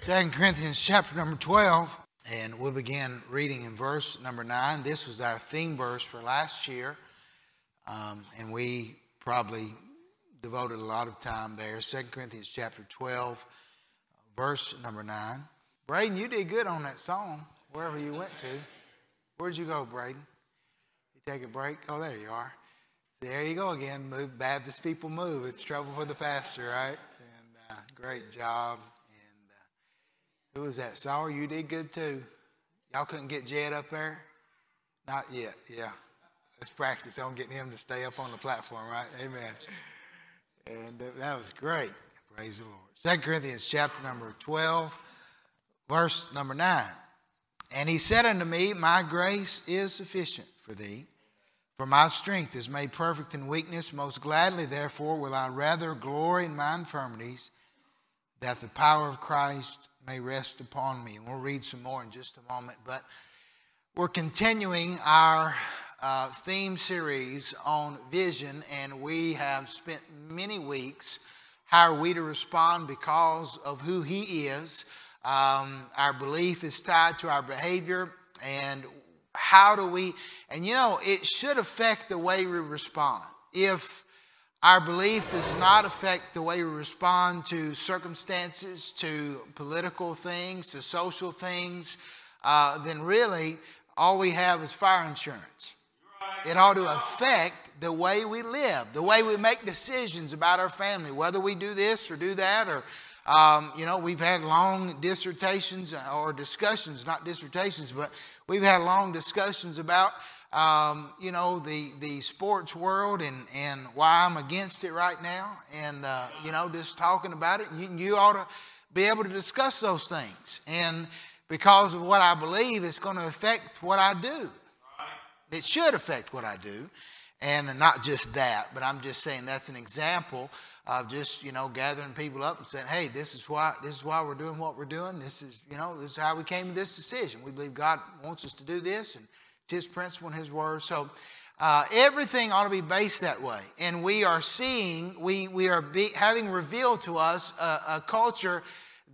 Second Corinthians chapter number 12, and we'll begin reading in verse number 9. This was our theme verse for last year, um, and we probably devoted a lot of time there. Second Corinthians chapter 12, verse number 9. Braden, you did good on that song, wherever you went to. Where'd you go, Braden? You take a break? Oh, there you are. There you go again. Move, Baptist people move. It's trouble for the pastor, right? And uh, great job. Who was that? Sauer, you did good too. Y'all couldn't get Jed up there? Not yet, yeah. Let's practice on getting him to stay up on the platform, right? Amen. And that was great. Praise the Lord. Second Corinthians chapter number 12, verse number 9. And he said unto me, My grace is sufficient for thee, for my strength is made perfect in weakness. Most gladly, therefore, will I rather glory in my infirmities, that the power of Christ may rest upon me. And we'll read some more in just a moment. But we're continuing our uh, theme series on vision, and we have spent many weeks. How are we to respond because of who He is? Um, our belief is tied to our behavior, and how do we? And you know, it should affect the way we respond. If our belief does not affect the way we respond to circumstances, to political things, to social things. Uh, then really all we have is fire insurance. It ought to affect the way we live, the way we make decisions about our family, whether we do this or do that, or, um, you know, we've had long dissertations or discussions, not dissertations, but we've had long discussions about um, you know, the, the sports world and, and why I'm against it right now. And, uh, you know, just talking about it. You, you ought to be able to discuss those things. And because of what I believe, it's going to affect what I do. It should affect what I do. And not just that, but I'm just saying that's an example of just you know gathering people up and saying, "Hey, this is why this is why we're doing what we're doing. This is you know this is how we came to this decision. We believe God wants us to do this, and His principle and His word. So uh, everything ought to be based that way. And we are seeing, we, we are be, having revealed to us a, a culture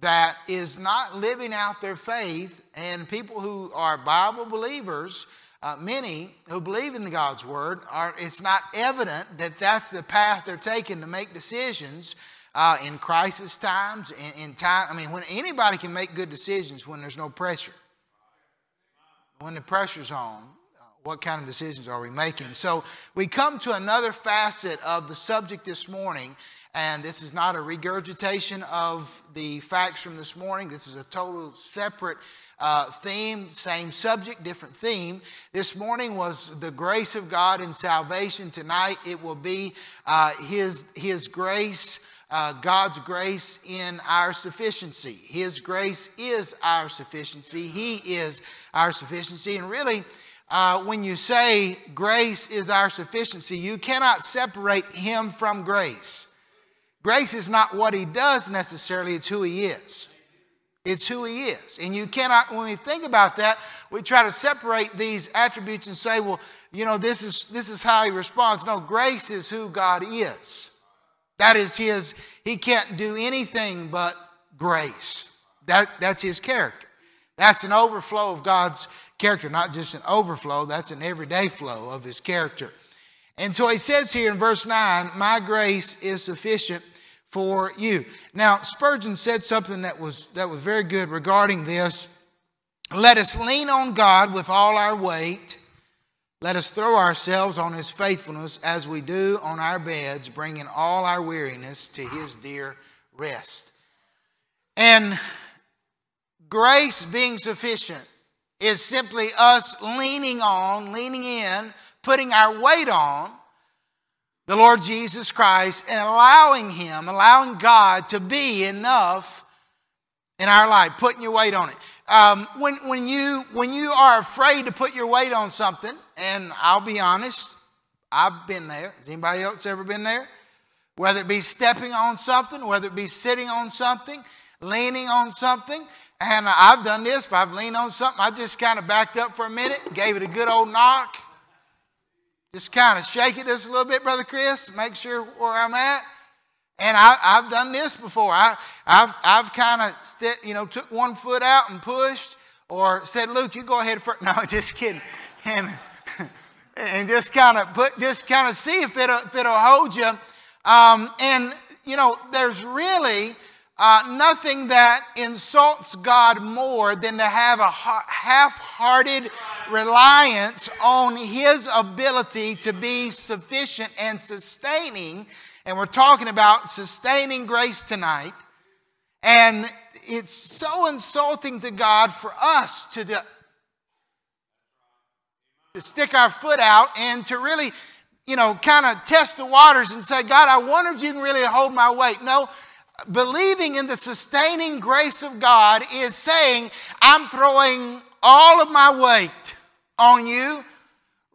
that is not living out their faith, and people who are Bible believers. Uh, many who believe in the God's word are. It's not evident that that's the path they're taking to make decisions uh, in crisis times. In, in time, I mean, when anybody can make good decisions when there's no pressure when the pressure's on, uh, what kind of decisions are we making? So we come to another facet of the subject this morning, and this is not a regurgitation of the facts from this morning. This is a total separate uh, theme, same subject, different theme. This morning was the grace of God in salvation. Tonight it will be uh, His, His grace uh, God's grace in our sufficiency. His grace is our sufficiency. He is our sufficiency. And really, uh, when you say grace is our sufficiency, you cannot separate Him from grace. Grace is not what He does necessarily, it's who He is. It's who He is. And you cannot, when we think about that, we try to separate these attributes and say, well, you know, this is, this is how He responds. No, grace is who God is. That is his, he can't do anything but grace. That, that's his character. That's an overflow of God's character, not just an overflow, that's an everyday flow of his character. And so he says here in verse 9, My grace is sufficient for you. Now, Spurgeon said something that was, that was very good regarding this. Let us lean on God with all our weight let us throw ourselves on his faithfulness as we do on our beds, bringing all our weariness to his dear rest. And grace being sufficient is simply us leaning on, leaning in, putting our weight on the Lord Jesus Christ and allowing Him, allowing God to be enough in our life, putting your weight on it. Um, when, when, you, when you are afraid to put your weight on something, and I'll be honest, I've been there. Has anybody else ever been there? Whether it be stepping on something, whether it be sitting on something, leaning on something. And I've done this. If I've leaned on something, I just kind of backed up for a minute, gave it a good old knock. Just kind of shake it just a little bit, Brother Chris, make sure where I'm at. And I, have done this before. I, have I've kind of, st- you know, took one foot out and pushed, or said, "Luke, you go ahead first. No, just kidding. And and just kind of put, just kind of see if it'll, if it'll hold you. Um, and you know, there's really uh, nothing that insults God more than to have a half hearted reliance on His ability to be sufficient and sustaining. And we're talking about sustaining grace tonight. And it's so insulting to God for us to, do, to stick our foot out and to really, you know, kind of test the waters and say, God, I wonder if you can really hold my weight. No, believing in the sustaining grace of God is saying, I'm throwing all of my weight on you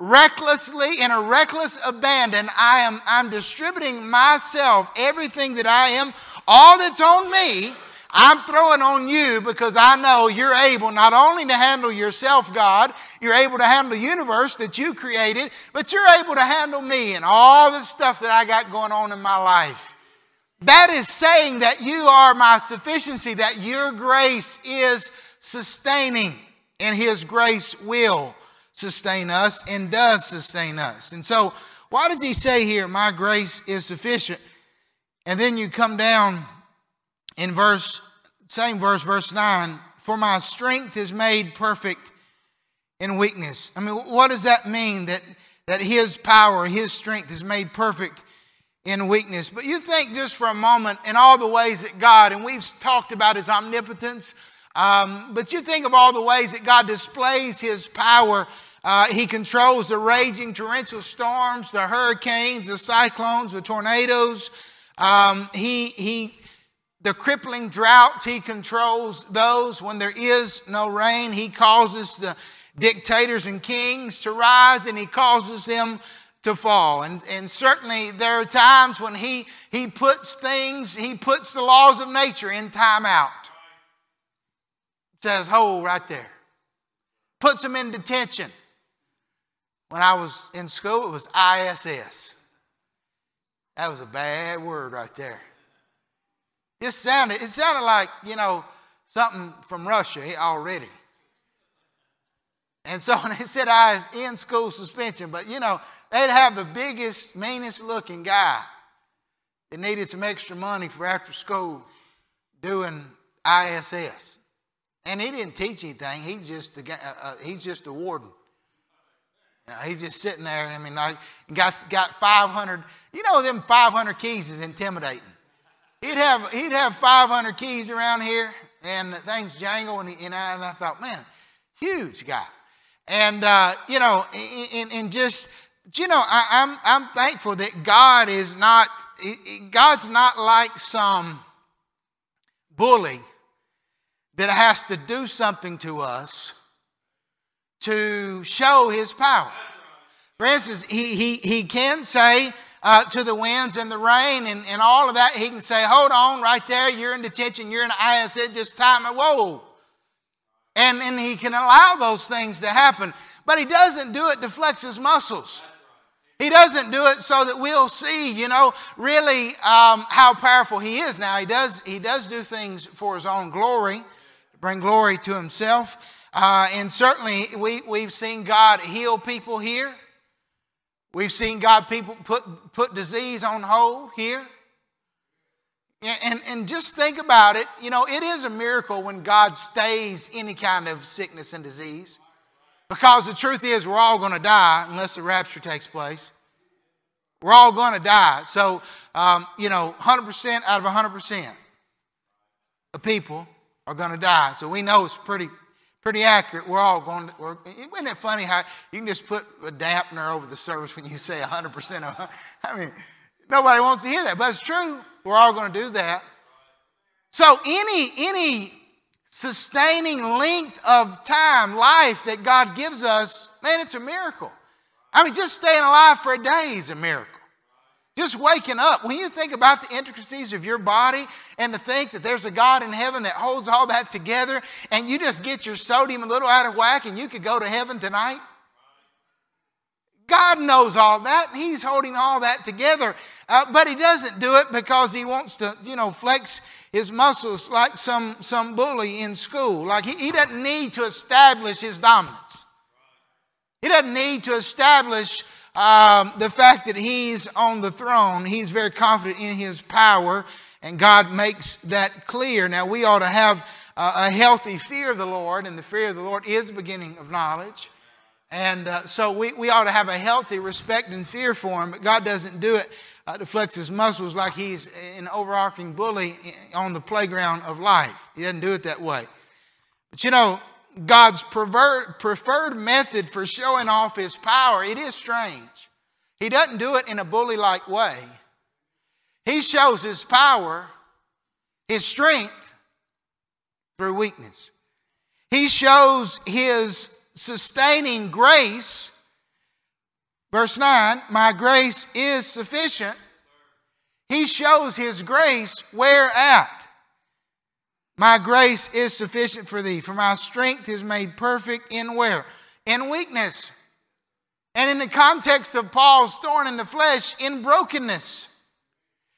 recklessly in a reckless abandon i am i'm distributing myself everything that i am all that's on me i'm throwing on you because i know you're able not only to handle yourself god you're able to handle the universe that you created but you're able to handle me and all the stuff that i got going on in my life. That is saying that you are my sufficiency, that your grace is sustaining, and His grace will sustain us and does sustain us. And so, why does He say here, My grace is sufficient? And then you come down in verse, same verse, verse 9, for my strength is made perfect in weakness. I mean, what does that mean? That, that His power, His strength is made perfect in weakness. But you think just for a moment in all the ways that God, and we've talked about his omnipotence, um, but you think of all the ways that God displays his power. Uh, he controls the raging torrential storms, the hurricanes, the cyclones, the tornadoes. Um, he, he, the crippling droughts, he controls those. When there is no rain, he causes the dictators and kings to rise and he causes them to fall. And, and certainly there are times when he, he puts things, he puts the laws of nature in time out. It says, hold right there. Puts them in detention. When I was in school, it was ISS. That was a bad word right there. It sounded, it sounded like, you know, something from Russia already. And so when they said I was in school suspension, but you know, they'd have the biggest, meanest looking guy that needed some extra money for after school doing ISS. And he didn't teach anything. He just uh, uh, he's just a warden. Know, he's just sitting there. I mean, like, got got 500. You know, them 500 keys is intimidating. He'd have he'd have 500 keys around here, and things jangle. And, he, and, I, and I thought, man, huge guy. And, uh, you know, and, and just, you know, I, I'm, I'm thankful that God is not, God's not like some bully that has to do something to us to show his power. For instance, he, he, he can say uh, to the winds and the rain and, and all of that, he can say, Hold on, right there, you're in detention, you're in ISS, just time it. Whoa, and, and he can allow those things to happen. But he doesn't do it to flex his muscles. He doesn't do it so that we'll see, you know, really um, how powerful he is. Now he does he does do things for his own glory, to bring glory to himself. Uh, and certainly we, we've seen God heal people here. We've seen God people put, put disease on hold here. And, and just think about it. You know, it is a miracle when God stays any kind of sickness and disease. Because the truth is, we're all going to die unless the rapture takes place. We're all going to die. So, um, you know, 100% out of 100% of people are going to die. So we know it's pretty, pretty accurate. We're all going to, we're, isn't it funny how you can just put a dampener over the service when you say 100% of, I mean, nobody wants to hear that, but it's true. We're all going to do that. So any any sustaining length of time, life that God gives us, man, it's a miracle. I mean, just staying alive for a day is a miracle. Just waking up. When you think about the intricacies of your body and to think that there's a God in heaven that holds all that together and you just get your sodium a little out of whack and you could go to heaven tonight. God knows all that. He's holding all that together. Uh, but he doesn't do it because he wants to, you know, flex his muscles like some, some bully in school. Like he, he doesn't need to establish his dominance. He doesn't need to establish um, the fact that he's on the throne. He's very confident in his power, and God makes that clear. Now, we ought to have a healthy fear of the Lord, and the fear of the Lord is the beginning of knowledge. And uh, so we, we ought to have a healthy respect and fear for him, but God doesn't do it uh, to flex his muscles like he's an overarching bully on the playground of life. He doesn't do it that way. But you know, God's preferred method for showing off his power, it is strange. He doesn't do it in a bully like way. He shows his power, his strength, through weakness. He shows his sustaining grace. Verse 9, my grace is sufficient. He shows his grace where at? My grace is sufficient for thee, for my strength is made perfect in where? In weakness. And in the context of Paul's thorn in the flesh, in brokenness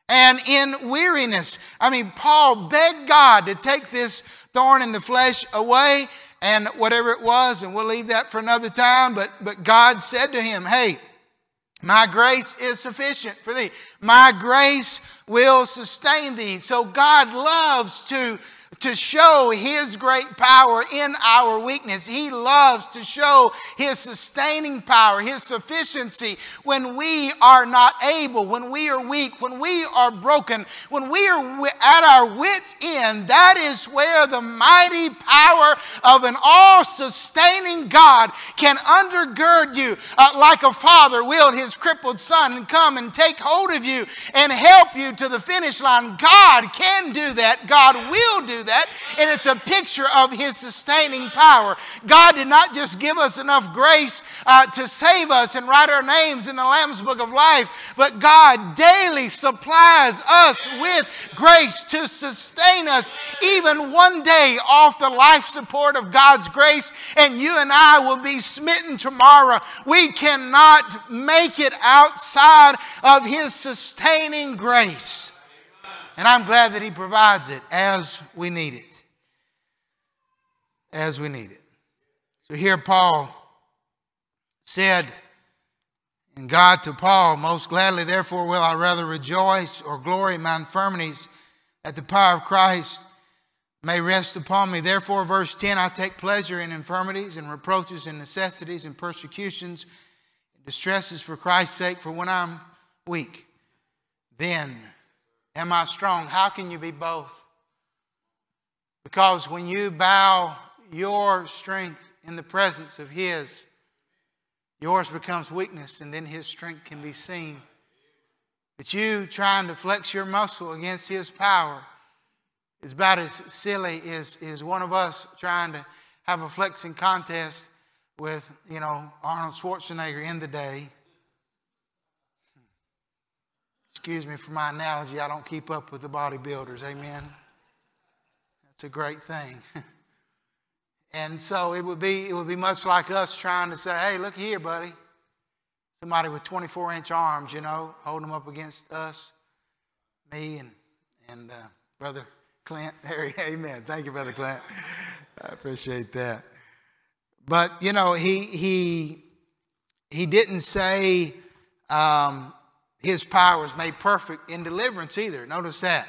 and in weariness. I mean, Paul begged God to take this thorn in the flesh away and whatever it was, and we'll leave that for another time. But, but God said to him, Hey, my grace is sufficient for thee. My grace will sustain thee. So God loves to to show His great power in our weakness. He loves to show His sustaining power, His sufficiency when we are not able, when we are weak, when we are broken, when we are at our wits' end. That is where the mighty power of an all sustaining God can undergird you uh, like a father will his crippled son and come and take hold of you and help you to the finish line. God can do that. God will do that. And it's a picture of His sustaining power. God did not just give us enough grace uh, to save us and write our names in the Lamb's Book of Life, but God daily supplies us with grace to sustain us even one day off the life support of God's grace, and you and I will be smitten tomorrow. We cannot make it outside of His sustaining grace. And I'm glad that He provides it as we need it. As we need it. So here Paul said, and God to Paul, most gladly, therefore, will I rather rejoice or glory in my infirmities, that the power of Christ may rest upon me. Therefore, verse 10 I take pleasure in infirmities and reproaches and necessities and persecutions and distresses for Christ's sake, for when I'm weak, then Am I strong? How can you be both? Because when you bow your strength in the presence of His, yours becomes weakness, and then His strength can be seen. But you trying to flex your muscle against His power is about as silly as, as one of us trying to have a flexing contest with, you know, Arnold Schwarzenegger in the day. Excuse me for my analogy, I don't keep up with the bodybuilders. Amen. That's a great thing. and so it would be it would be much like us trying to say, "Hey, look here, buddy." Somebody with 24 inch arms, you know, holding them up against us, me and and uh, brother Clint. There, amen. Thank you, brother Clint. I appreciate that. But you know, he he he didn't say um, his power is made perfect in deliverance either. Notice that.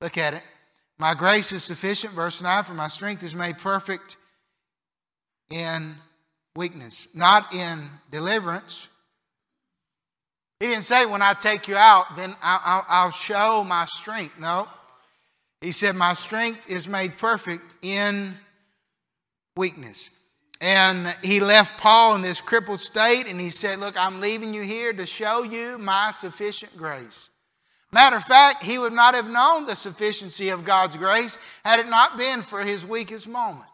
Look at it. My grace is sufficient, verse 9, for my strength is made perfect in weakness, not in deliverance. He didn't say, when I take you out, then I'll show my strength. No. He said, My strength is made perfect in weakness. And he left Paul in this crippled state and he said, Look, I'm leaving you here to show you my sufficient grace. Matter of fact, he would not have known the sufficiency of God's grace had it not been for his weakest moment.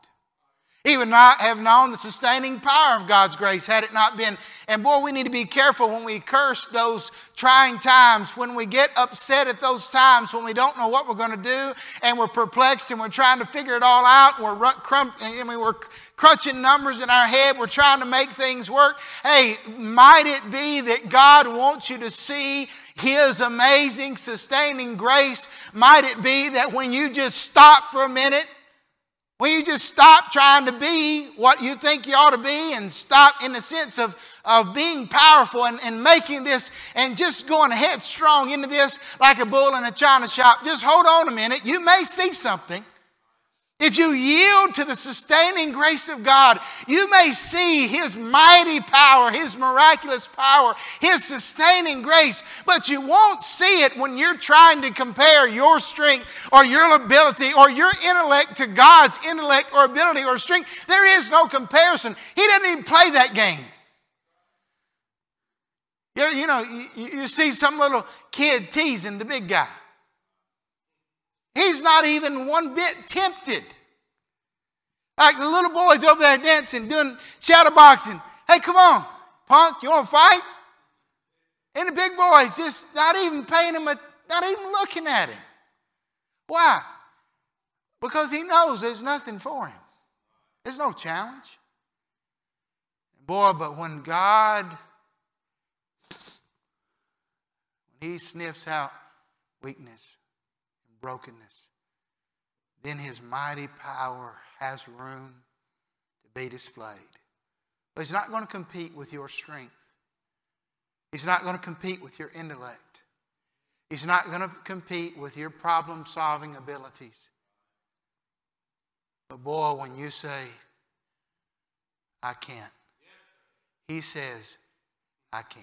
He would not have known the sustaining power of God's grace had it not been. And boy, we need to be careful when we curse those trying times, when we get upset at those times, when we don't know what we're going to do, and we're perplexed and we're trying to figure it all out. And we're, crump, I mean, we're crunching numbers in our head. We're trying to make things work. Hey, might it be that God wants you to see His amazing sustaining grace? Might it be that when you just stop for a minute, when you just stop trying to be what you think you ought to be and stop in the sense of, of being powerful and, and making this and just going headstrong into this like a bull in a china shop, just hold on a minute. You may see something. If you yield to the sustaining grace of God, you may see His mighty power, His miraculous power, His sustaining grace, but you won't see it when you're trying to compare your strength or your ability or your intellect to God's intellect or ability or strength. There is no comparison. He doesn't even play that game. You, know, you see some little kid teasing the big guy. He's not even one bit tempted. Like the little boys over there dancing, doing shadow boxing. Hey, come on, punk, you want to fight? And the big boys just not even paying him, a, not even looking at him. Why? Because he knows there's nothing for him. There's no challenge. Boy, but when God, when He sniffs out weakness, brokenness, then his mighty power has room to be displayed. But he's not going to compete with your strength. He's not going to compete with your intellect. He's not going to compete with your problem solving abilities. But boy, when you say, I can't, he says, I can.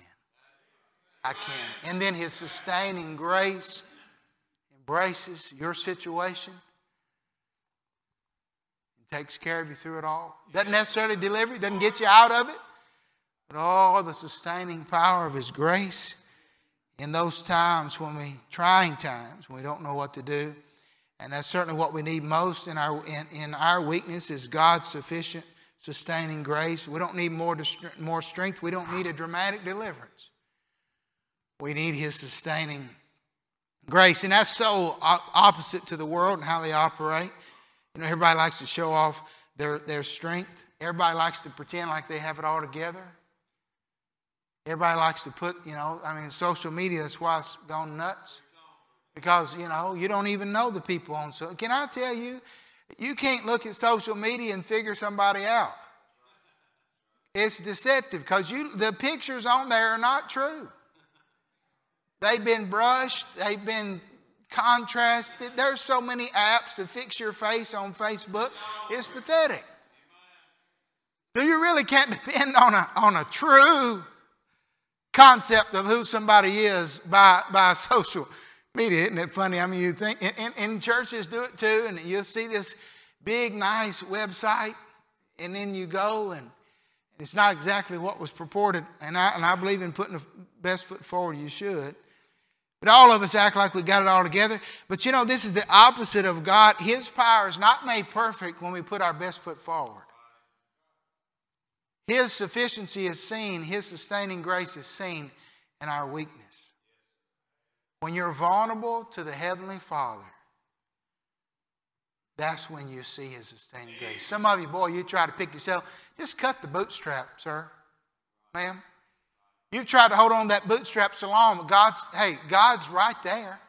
I can. And then his sustaining grace embraces your situation and takes care of you through it all. Doesn't necessarily deliver you, doesn't get you out of it, but all the sustaining power of His grace in those times when we, trying times, when we don't know what to do. And that's certainly what we need most in our, in, in our weakness is God's sufficient sustaining grace. We don't need more, more strength. We don't need a dramatic deliverance. We need His sustaining grace. And that's so opposite to the world and how they operate. You know, everybody likes to show off their, their strength. Everybody likes to pretend like they have it all together. Everybody likes to put, you know, I mean, social media, that's why it's gone nuts. Because, you know, you don't even know the people on so Can I tell you, you can't look at social media and figure somebody out. It's deceptive because you the pictures on there are not true. They've been brushed, they've been contrasted. There's so many apps to fix your face on Facebook. It's pathetic. So you really can't depend on a, on a true concept of who somebody is by, by social media. Isn't it funny? I mean, you think, and, and churches do it too, and you'll see this big, nice website, and then you go and it's not exactly what was purported. And I, and I believe in putting the best foot forward, you should. But all of us act like we got it all together. But you know, this is the opposite of God. His power is not made perfect when we put our best foot forward. His sufficiency is seen, His sustaining grace is seen in our weakness. When you're vulnerable to the Heavenly Father, that's when you see His sustaining grace. Some of you, boy, you try to pick yourself, just cut the bootstrap, sir, ma'am. You've tried to hold on to that bootstrap so long, but God's, hey, God's right there.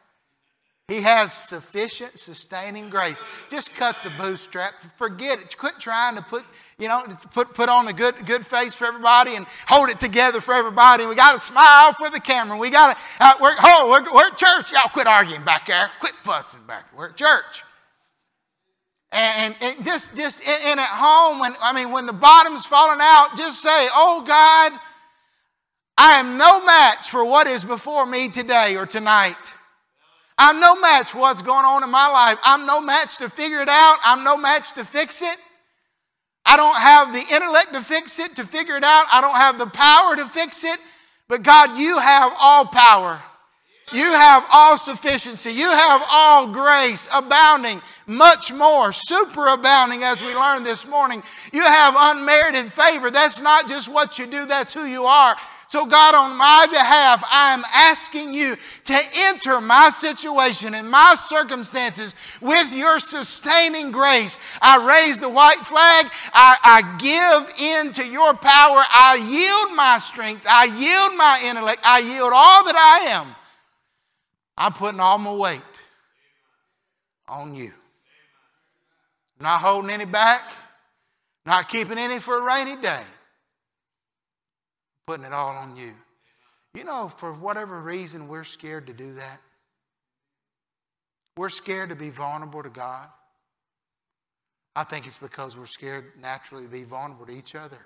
He has sufficient sustaining grace. Just cut the bootstrap. Forget it. Quit trying to put, you know, put, put on a good, good face for everybody and hold it together for everybody. We got to smile for the camera. We got to, uh, we're, oh, we're, we're at church. Y'all quit arguing back there. Quit fussing back. We're at church. And, and just, just, and at home, when, I mean, when the bottom's falling out, just say, oh God, I am no match for what is before me today or tonight. I'm no match for what's going on in my life. I'm no match to figure it out. I'm no match to fix it. I don't have the intellect to fix it, to figure it out. I don't have the power to fix it. But God, you have all power. You have all sufficiency. You have all grace abounding much more, superabounding, as we learned this morning. You have unmerited favor. That's not just what you do, that's who you are. So, God, on my behalf, I am asking you to enter my situation and my circumstances with your sustaining grace. I raise the white flag. I, I give in to your power. I yield my strength. I yield my intellect. I yield all that I am. I'm putting all my weight on you. Not holding any back, not keeping any for a rainy day putting it all on you. You know, for whatever reason, we're scared to do that. We're scared to be vulnerable to God. I think it's because we're scared naturally to be vulnerable to each other.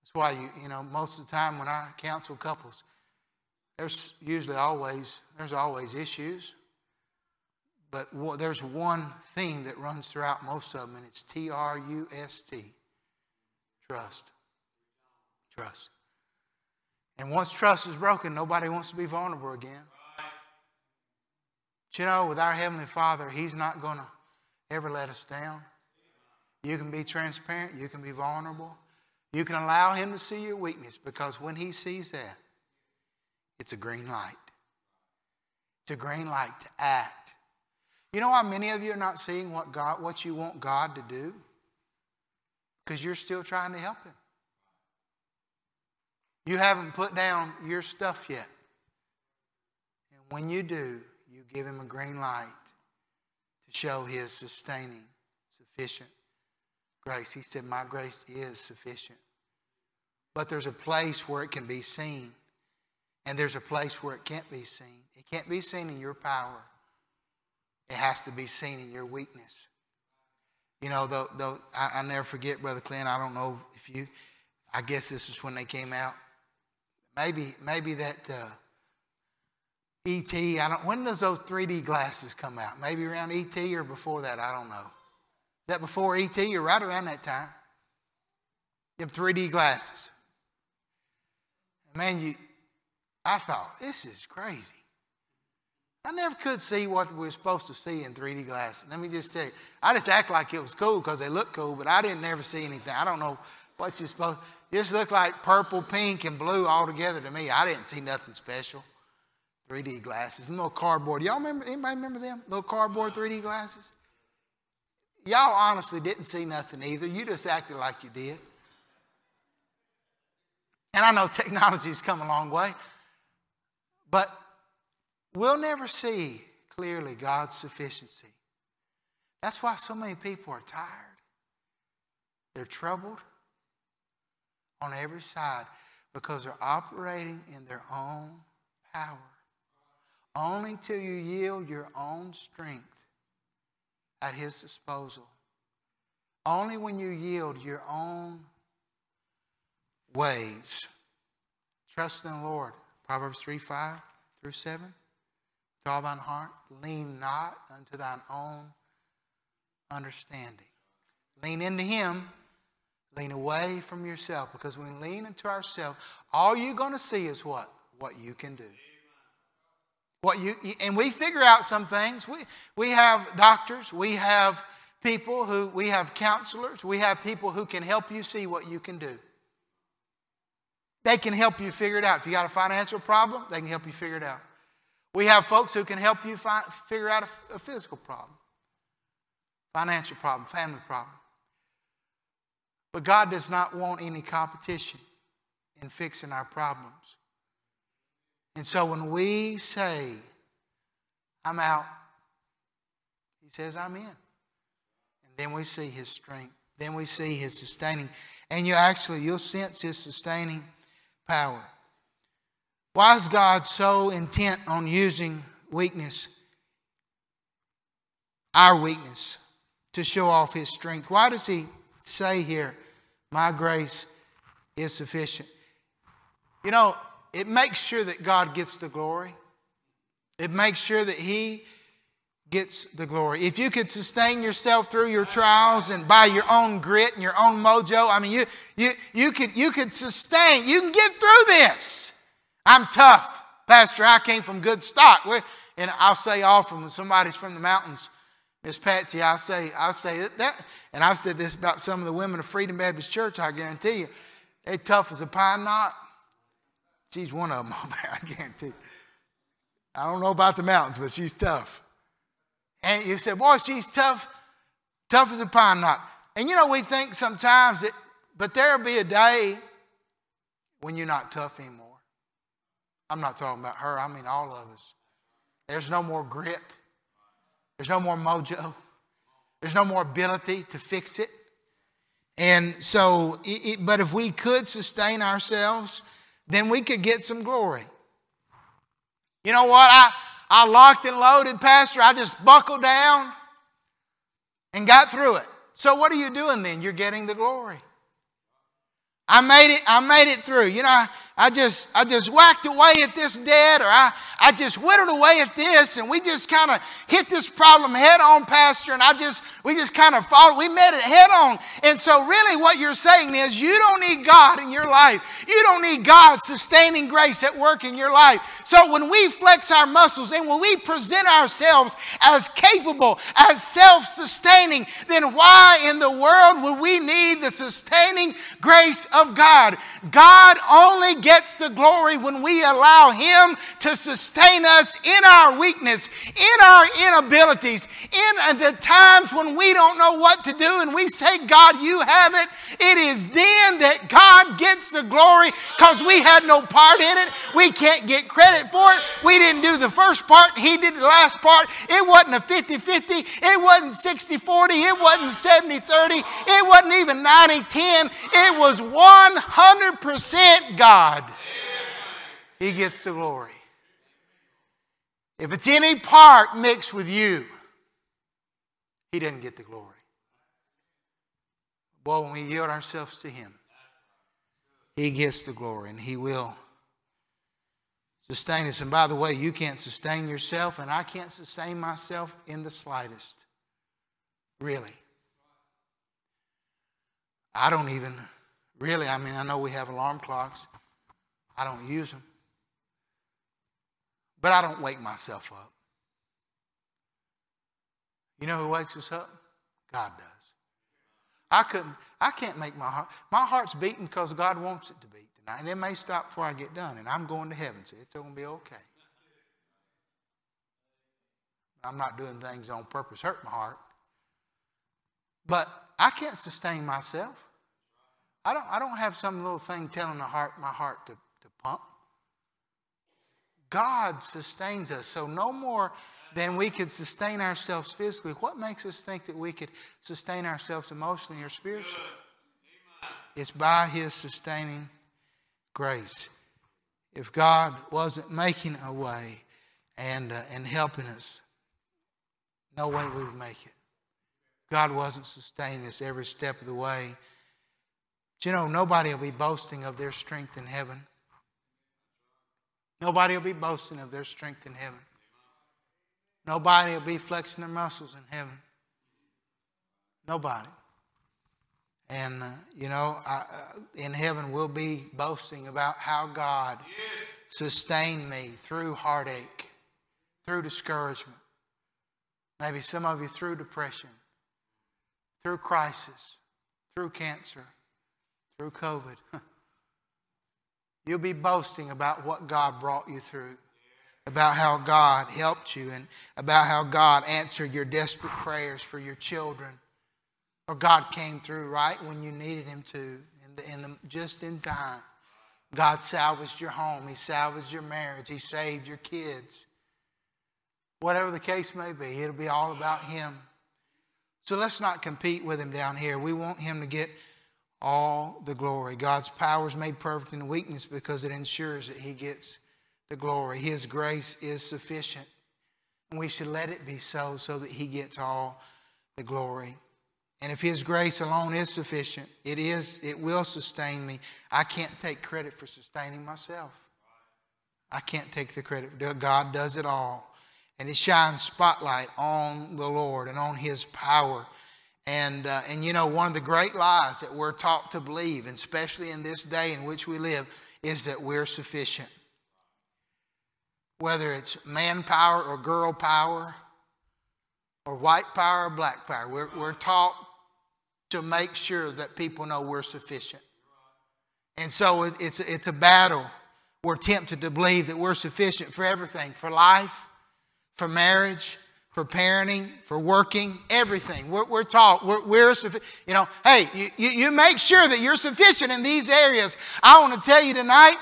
That's why you, you know, most of the time when I counsel couples, there's usually always there's always issues, but there's one theme that runs throughout most of them, and it's T R U S T, trust. Trust. And once trust is broken, nobody wants to be vulnerable again. But you know, with our Heavenly Father, He's not going to ever let us down. You can be transparent, you can be vulnerable. You can allow Him to see your weakness because when He sees that, it's a green light. It's a green light to act. You know why many of you are not seeing what God what you want God to do? Because you're still trying to help Him. You haven't put down your stuff yet. And when you do, you give him a green light to show his sustaining, sufficient grace. He said, My grace is sufficient. But there's a place where it can be seen, and there's a place where it can't be seen. It can't be seen in your power, it has to be seen in your weakness. You know, though, though I, I never forget, Brother Clint, I don't know if you, I guess this is when they came out maybe maybe that uh, ET. I don't. When does those 3D glasses come out? Maybe around ET or before that. I don't know. Is that before ET or right around that time? Them 3D glasses. Man, you. I thought this is crazy. I never could see what we're supposed to see in 3D glasses. Let me just say, I just act like it was cool because they look cool, but I didn't ever see anything. I don't know what you're supposed. This looked like purple, pink, and blue all together to me. I didn't see nothing special. 3D glasses, little cardboard. Y'all remember? Anybody remember them? Little cardboard 3D glasses. Y'all honestly didn't see nothing either. You just acted like you did. And I know technology's come a long way, but we'll never see clearly God's sufficiency. That's why so many people are tired. They're troubled on every side because they're operating in their own power. Only till you yield your own strength at His disposal. Only when you yield your own ways. Trust in the Lord. Proverbs 3 5 through 7. With all thine heart, lean not unto thine own understanding. Lean into Him Lean away from yourself because when we lean into ourselves, all you're going to see is what? What you can do. What you and we figure out some things. We we have doctors, we have people who we have counselors, we have people who can help you see what you can do. They can help you figure it out. If you got a financial problem, they can help you figure it out. We have folks who can help you figure out a, a physical problem, financial problem, family problem. But God does not want any competition in fixing our problems. And so when we say, I'm out, He says, I'm in. And then we see His strength. Then we see His sustaining. And you actually, you'll sense His sustaining power. Why is God so intent on using weakness, our weakness, to show off His strength? Why does He say here, My grace is sufficient. You know, it makes sure that God gets the glory. It makes sure that He gets the glory. If you could sustain yourself through your trials and by your own grit and your own mojo, I mean, you, you, you, could, you could sustain, you can get through this. I'm tough, Pastor. I came from good stock. We're, and I'll say often when somebody's from the mountains, Miss Patsy, I say, I say that, and I've said this about some of the women of Freedom Baptist Church, I guarantee you, they tough as a pine knot. She's one of them over there, I guarantee. I don't know about the mountains, but she's tough. And you said, boy, she's tough, tough as a pine knot. And you know, we think sometimes that, but there'll be a day when you're not tough anymore. I'm not talking about her, I mean all of us. There's no more grit, there's no more mojo, there's no more ability to fix it. And so, it, it, but if we could sustain ourselves, then we could get some glory. You know what? I, I locked and loaded, Pastor. I just buckled down and got through it. So what are you doing then? You're getting the glory. I made it, I made it through. You know, I, I just I just whacked away at this debt, or I, I just whittled away at this, and we just kind of hit this problem head on, Pastor, and I just we just kind of followed, we met it head on. And so really what you're saying is you don't need God in your life. You don't need God's sustaining grace at work in your life. So when we flex our muscles and when we present ourselves as capable, as self-sustaining, then why in the world would we need the sustaining grace of God? God only gets the glory when we allow Him to sustain us in our weakness, in our inabilities, in the times when we don't know what to do and we say, God, you have it. It is then that God gets the glory because we had no part in it. We can't get credit for it. We didn't do the first part, He did the last part. It wasn't a 50 50, it wasn't 60 40, it wasn't 70 30, it wasn't even 90 10. It was 100% God. He gets the glory. If it's any part mixed with you, He doesn't get the glory. Boy, when we yield ourselves to Him, He gets the glory and He will sustain us. And by the way, you can't sustain yourself, and I can't sustain myself in the slightest. Really. I don't even, really, I mean, I know we have alarm clocks. I don't use them. But I don't wake myself up. You know who wakes us up? God does. I couldn't, I can't make my heart. My heart's beating because God wants it to beat tonight. And it may stop before I get done. And I'm going to heaven, so it's going to be okay. I'm not doing things on purpose, hurt my heart. But I can't sustain myself. I don't, I don't have some little thing telling the heart, my heart to to pump. God sustains us. So, no more than we could sustain ourselves physically. What makes us think that we could sustain ourselves emotionally or spiritually? It's by His sustaining grace. If God wasn't making a way and, uh, and helping us, no way we would make it. God wasn't sustaining us every step of the way. But you know, nobody will be boasting of their strength in heaven. Nobody will be boasting of their strength in heaven. Nobody will be flexing their muscles in heaven. Nobody. And, uh, you know, I, uh, in heaven, we'll be boasting about how God sustained me through heartache, through discouragement, maybe some of you through depression, through crisis, through cancer, through COVID. You'll be boasting about what God brought you through, about how God helped you, and about how God answered your desperate prayers for your children. Or God came through right when you needed Him to, in the, in the, just in time. God salvaged your home, He salvaged your marriage, He saved your kids. Whatever the case may be, it'll be all about Him. So let's not compete with Him down here. We want Him to get all the glory. God's power is made perfect in weakness because it ensures that He gets the glory. His grace is sufficient. And we should let it be so, so that He gets all the glory. And if His grace alone is sufficient, it is, it will sustain me. I can't take credit for sustaining myself. I can't take the credit. God does it all. And it shines spotlight on the Lord and on His power and, uh, and you know, one of the great lies that we're taught to believe, and especially in this day in which we live, is that we're sufficient. whether it's man power or girl power, or white power or black power. We're, we're taught to make sure that people know we're sufficient. And so it's, it's a battle. We're tempted to believe that we're sufficient for everything for life, for marriage, for parenting, for working, everything. We're, we're taught, we're, we're you know, hey, you, you make sure that you're sufficient in these areas. I want to tell you tonight,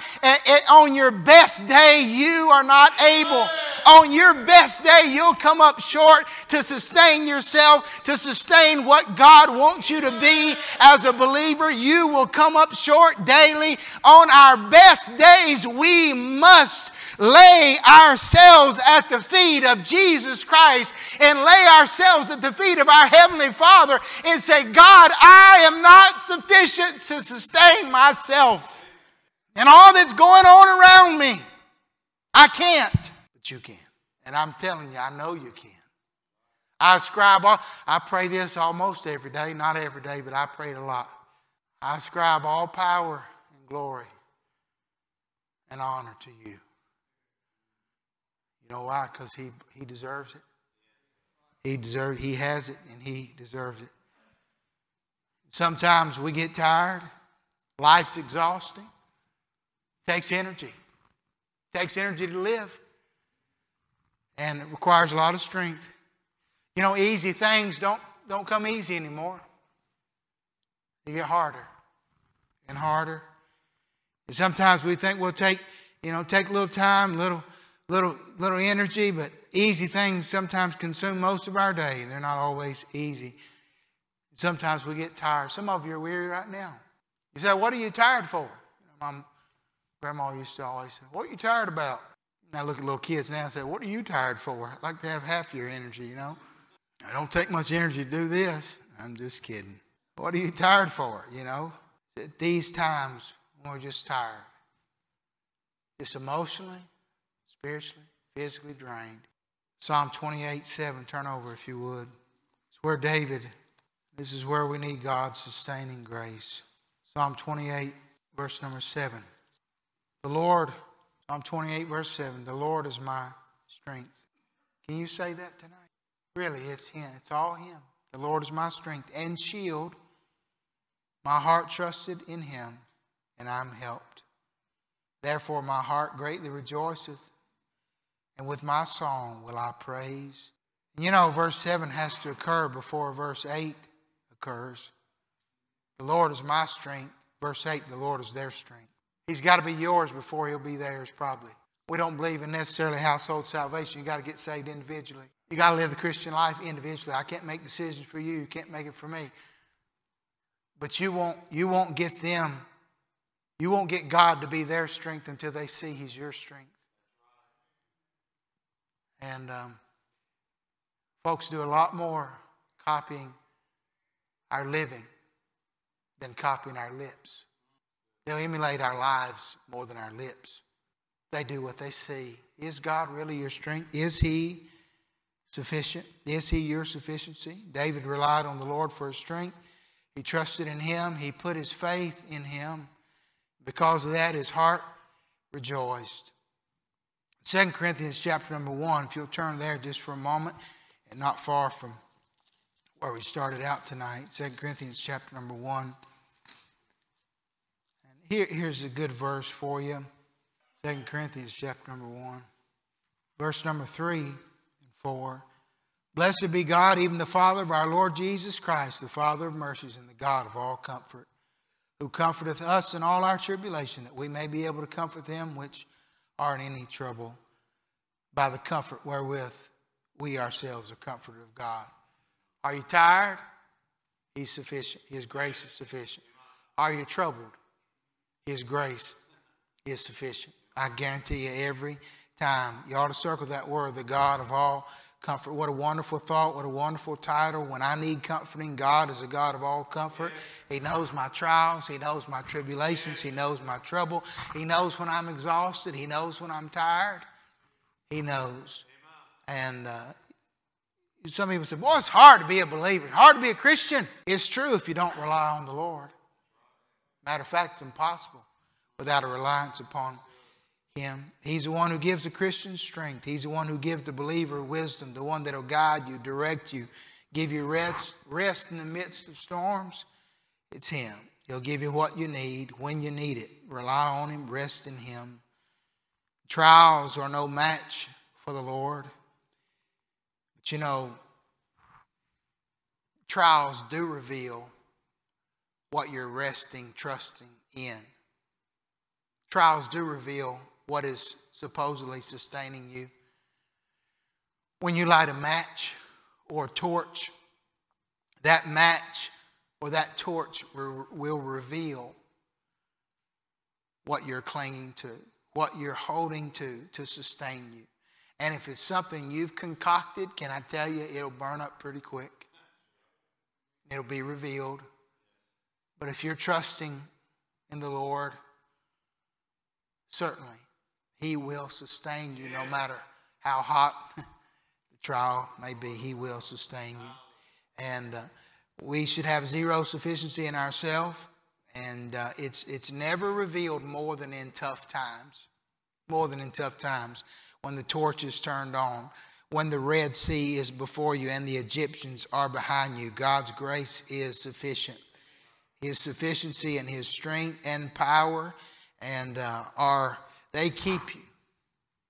on your best day, you are not able. On your best day, you'll come up short to sustain yourself, to sustain what God wants you to be as a believer. You will come up short daily. On our best days, we must lay ourselves at the feet of Jesus Christ and lay ourselves at the feet of our Heavenly Father and say, God, I am not sufficient to sustain myself. And all that's going on around me, I can't, but you can. And I'm telling you, I know you can. I ascribe all, I pray this almost every day, not every day, but I pray it a lot. I ascribe all power and glory and honor to you. You know why? Because he, he deserves it. He deserves he has it and he deserves it. Sometimes we get tired. Life's exhausting. Takes energy. Takes energy to live. And it requires a lot of strength. You know, easy things don't, don't come easy anymore. They get harder and harder. And sometimes we think we'll take, you know, take a little time, little little, little energy, but easy things sometimes consume most of our day. They're not always easy. Sometimes we get tired. Some of you are weary right now. You say, What are you tired for? My grandma used to always say, What are you tired about? And I look at little kids now and say, What are you tired for? I'd like to have half your energy, you know. I don't take much energy to do this. I'm just kidding. What are you tired for? You know, at these times when we're just tired, just emotionally, spiritually, physically drained. Psalm 28 7, turn over if you would. It's where David, this is where we need God's sustaining grace. Psalm 28, verse number 7. The Lord, Psalm 28, verse 7, the Lord is my strength. Can you say that tonight? Really, it's Him. It's all Him. The Lord is my strength and shield. My heart trusted in Him, and I'm helped. Therefore, my heart greatly rejoiceth and with my song will I praise. You know, verse 7 has to occur before verse 8 occurs. The Lord is my strength. Verse 8, the Lord is their strength. He's got to be yours before he'll be theirs, probably. We don't believe in necessarily household salvation. You got to get saved individually. You got to live the Christian life individually. I can't make decisions for you. You can't make it for me. But you won't, you won't get them, you won't get God to be their strength until they see He's your strength. And um, folks do a lot more copying our living than copying our lips. They'll emulate our lives more than our lips. They do what they see. Is God really your strength? Is He sufficient? Is He your sufficiency? David relied on the Lord for his strength. He trusted in Him. He put his faith in Him. Because of that, his heart rejoiced. 2 Corinthians chapter number 1, if you'll turn there just for a moment, and not far from where we started out tonight. 2 Corinthians chapter number 1. And here, here's a good verse for you. 2 Corinthians chapter number 1. Verse number 3 and 4. Blessed be God, even the Father of our Lord Jesus Christ, the Father of mercies and the God of all comfort, who comforteth us in all our tribulation, that we may be able to comfort them which are in any trouble by the comfort wherewith we ourselves are comforted of God. Are you tired? He's sufficient. His grace is sufficient. Are you troubled? His grace is sufficient. I guarantee you every time. You ought to circle that word, the God of all comfort. What a wonderful thought. What a wonderful title. When I need comforting, God is a God of all comfort. He knows my trials. He knows my tribulations. He knows my trouble. He knows when I'm exhausted. He knows when I'm tired. He knows. And uh, some people say, boy, it's hard to be a believer. It's hard to be a Christian. It's true if you don't rely on the Lord. Matter of fact, it's impossible without a reliance upon Him. He's the one who gives the Christian strength. He's the one who gives the believer wisdom, the one that'll guide you, direct you, give you rest, rest in the midst of storms. It's Him. He'll give you what you need when you need it. Rely on Him, rest in Him. Trials are no match for the Lord. But you know, trials do reveal what you're resting, trusting in. Trials do reveal what is supposedly sustaining you. When you light a match or a torch, that match or that torch will reveal what you're clinging to, what you're holding to to sustain you. And if it's something you've concocted, can I tell you, it'll burn up pretty quick. It'll be revealed. But if you're trusting in the Lord, certainly He will sustain you no matter how hot the trial may be. He will sustain you. And uh, we should have zero sufficiency in ourselves. And uh, it's, it's never revealed more than in tough times. More than in tough times when the torch is turned on, when the Red Sea is before you and the Egyptians are behind you. God's grace is sufficient. His sufficiency and His strength and power and uh, are they keep you.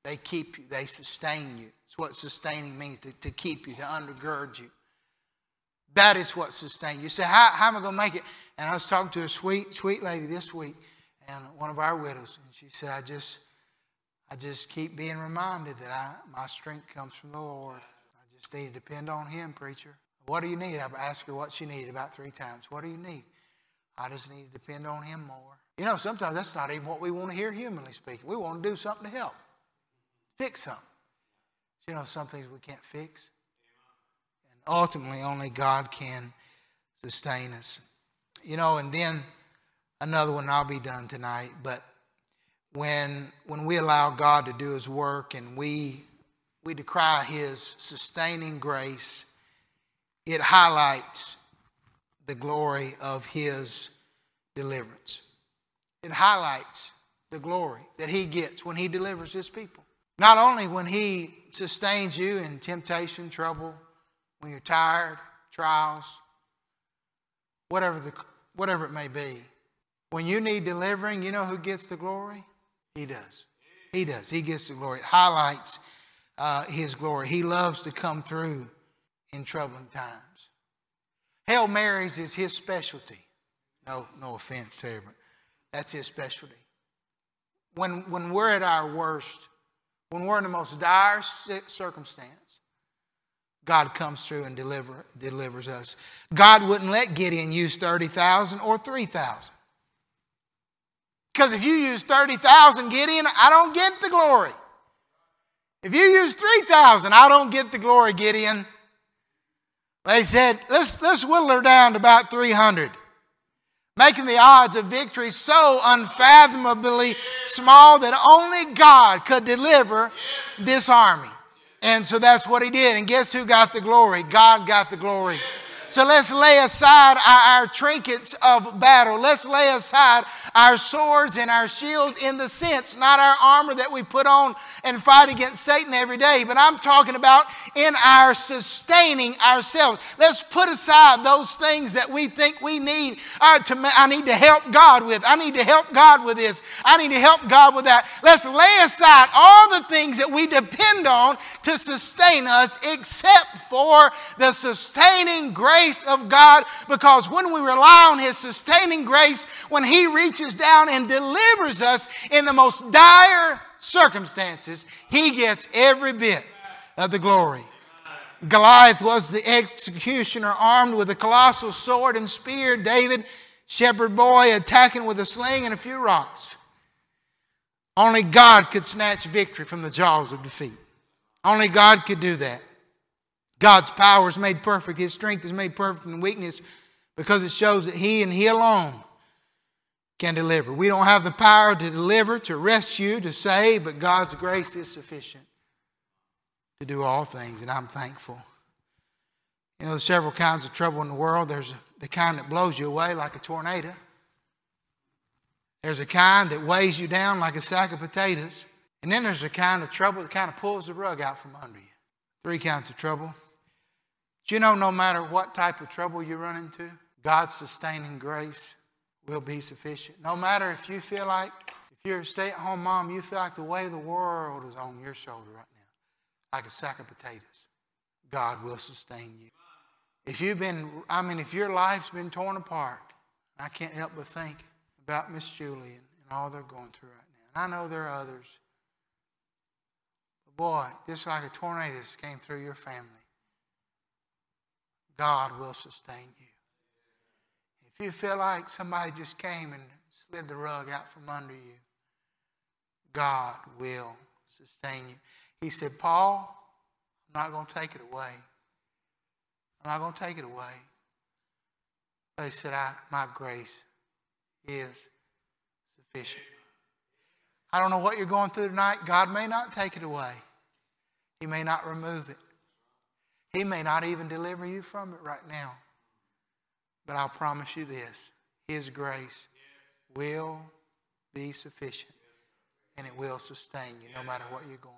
They keep you. They sustain you. It's what sustaining means to, to keep you, to undergird you. That is what sustains you. Say, how, how am I going to make it? And I was talking to a sweet, sweet lady this week, and one of our widows, and she said, I just, I just keep being reminded that I, my strength comes from the Lord. I just need to depend on Him, preacher. What do you need? I asked her what she needed about three times. What do you need? I just need to depend on Him more. You know, sometimes that's not even what we want to hear, humanly speaking. We want to do something to help, fix something. You know, some things we can't fix. And ultimately, only God can sustain us. You know, and then another one, I'll be done tonight, but when, when we allow God to do His work and we, we decry His sustaining grace, it highlights the glory of His deliverance. It highlights the glory that He gets when He delivers His people. Not only when He sustains you in temptation, trouble, when you're tired, trials, whatever, the, whatever it may be. When you need delivering, you know who gets the glory? He does. He does. He gets the glory. It highlights uh, His glory. He loves to come through in troubling times. Hail Marys is His specialty. No, no offense there, but that's his specialty. When, when we're at our worst, when we're in the most dire circumstance, God comes through and deliver, delivers us. God wouldn't let Gideon use 30,000 or 3,000. Because if you use 30,000, Gideon, I don't get the glory. If you use 3,000, I don't get the glory, Gideon. They said, let's, let's whittle her down to about 300 making the odds of victory so unfathomably small that only God could deliver this army. And so that's what he did. And guess who got the glory? God got the glory. So let's lay aside our, our, trinkets of battle. Let's lay aside our swords and our shields in the sense, not our armor that we put on and fight against Satan every day, but I'm talking about in our sustaining ourselves. Let's put aside those things that we think we need. Uh, to, I need to help God with. I need to help God with this. I need to help God with that. Let's lay aside all the things that we depend on to sustain us, except for the sustaining grace grace of God because when we rely on His sustaining grace, when He reaches down and delivers us in the most dire circumstances, He gets every bit of the glory. Goliath was the executioner armed with a colossal sword and spear. David, shepherd boy, attacking with a sling and a few rocks. Only God could snatch victory from the jaws of defeat. Only God could do that. God's power is made perfect. His strength is made perfect in weakness because it shows that He and He alone can deliver. We don't have the power to deliver, to rescue, to save, but God's grace is sufficient to do all things, and I'm thankful. You know, there's several kinds of trouble in the world. There's the kind that blows you away like a tornado. There's a kind that weighs you down like a sack of potatoes. And then there's a kind of trouble that kind of pulls the rug out from under you. Three kinds of trouble. Do you know no matter what type of trouble you run into, God's sustaining grace will be sufficient. No matter if you feel like, if you're a stay at home mom, you feel like the weight of the world is on your shoulder right now, like a sack of potatoes. God will sustain you. If you've been, I mean, if your life's been torn apart, I can't help but think about Miss Julie and, all they're going through right now. And I know there are others. But boy, just like a tornado came through your family, God will sustain you. If you feel like somebody just came and slid the rug out from under you, God will sustain you. He said, Paul, I'm not going to take it away. I'm not going to take it away. But he said, I, My grace is sufficient. I don't know what you're going through tonight. God may not take it away, He may not remove it, He may not even deliver you from it right now. But I'll promise you this His grace will be sufficient and it will sustain you no matter what you're going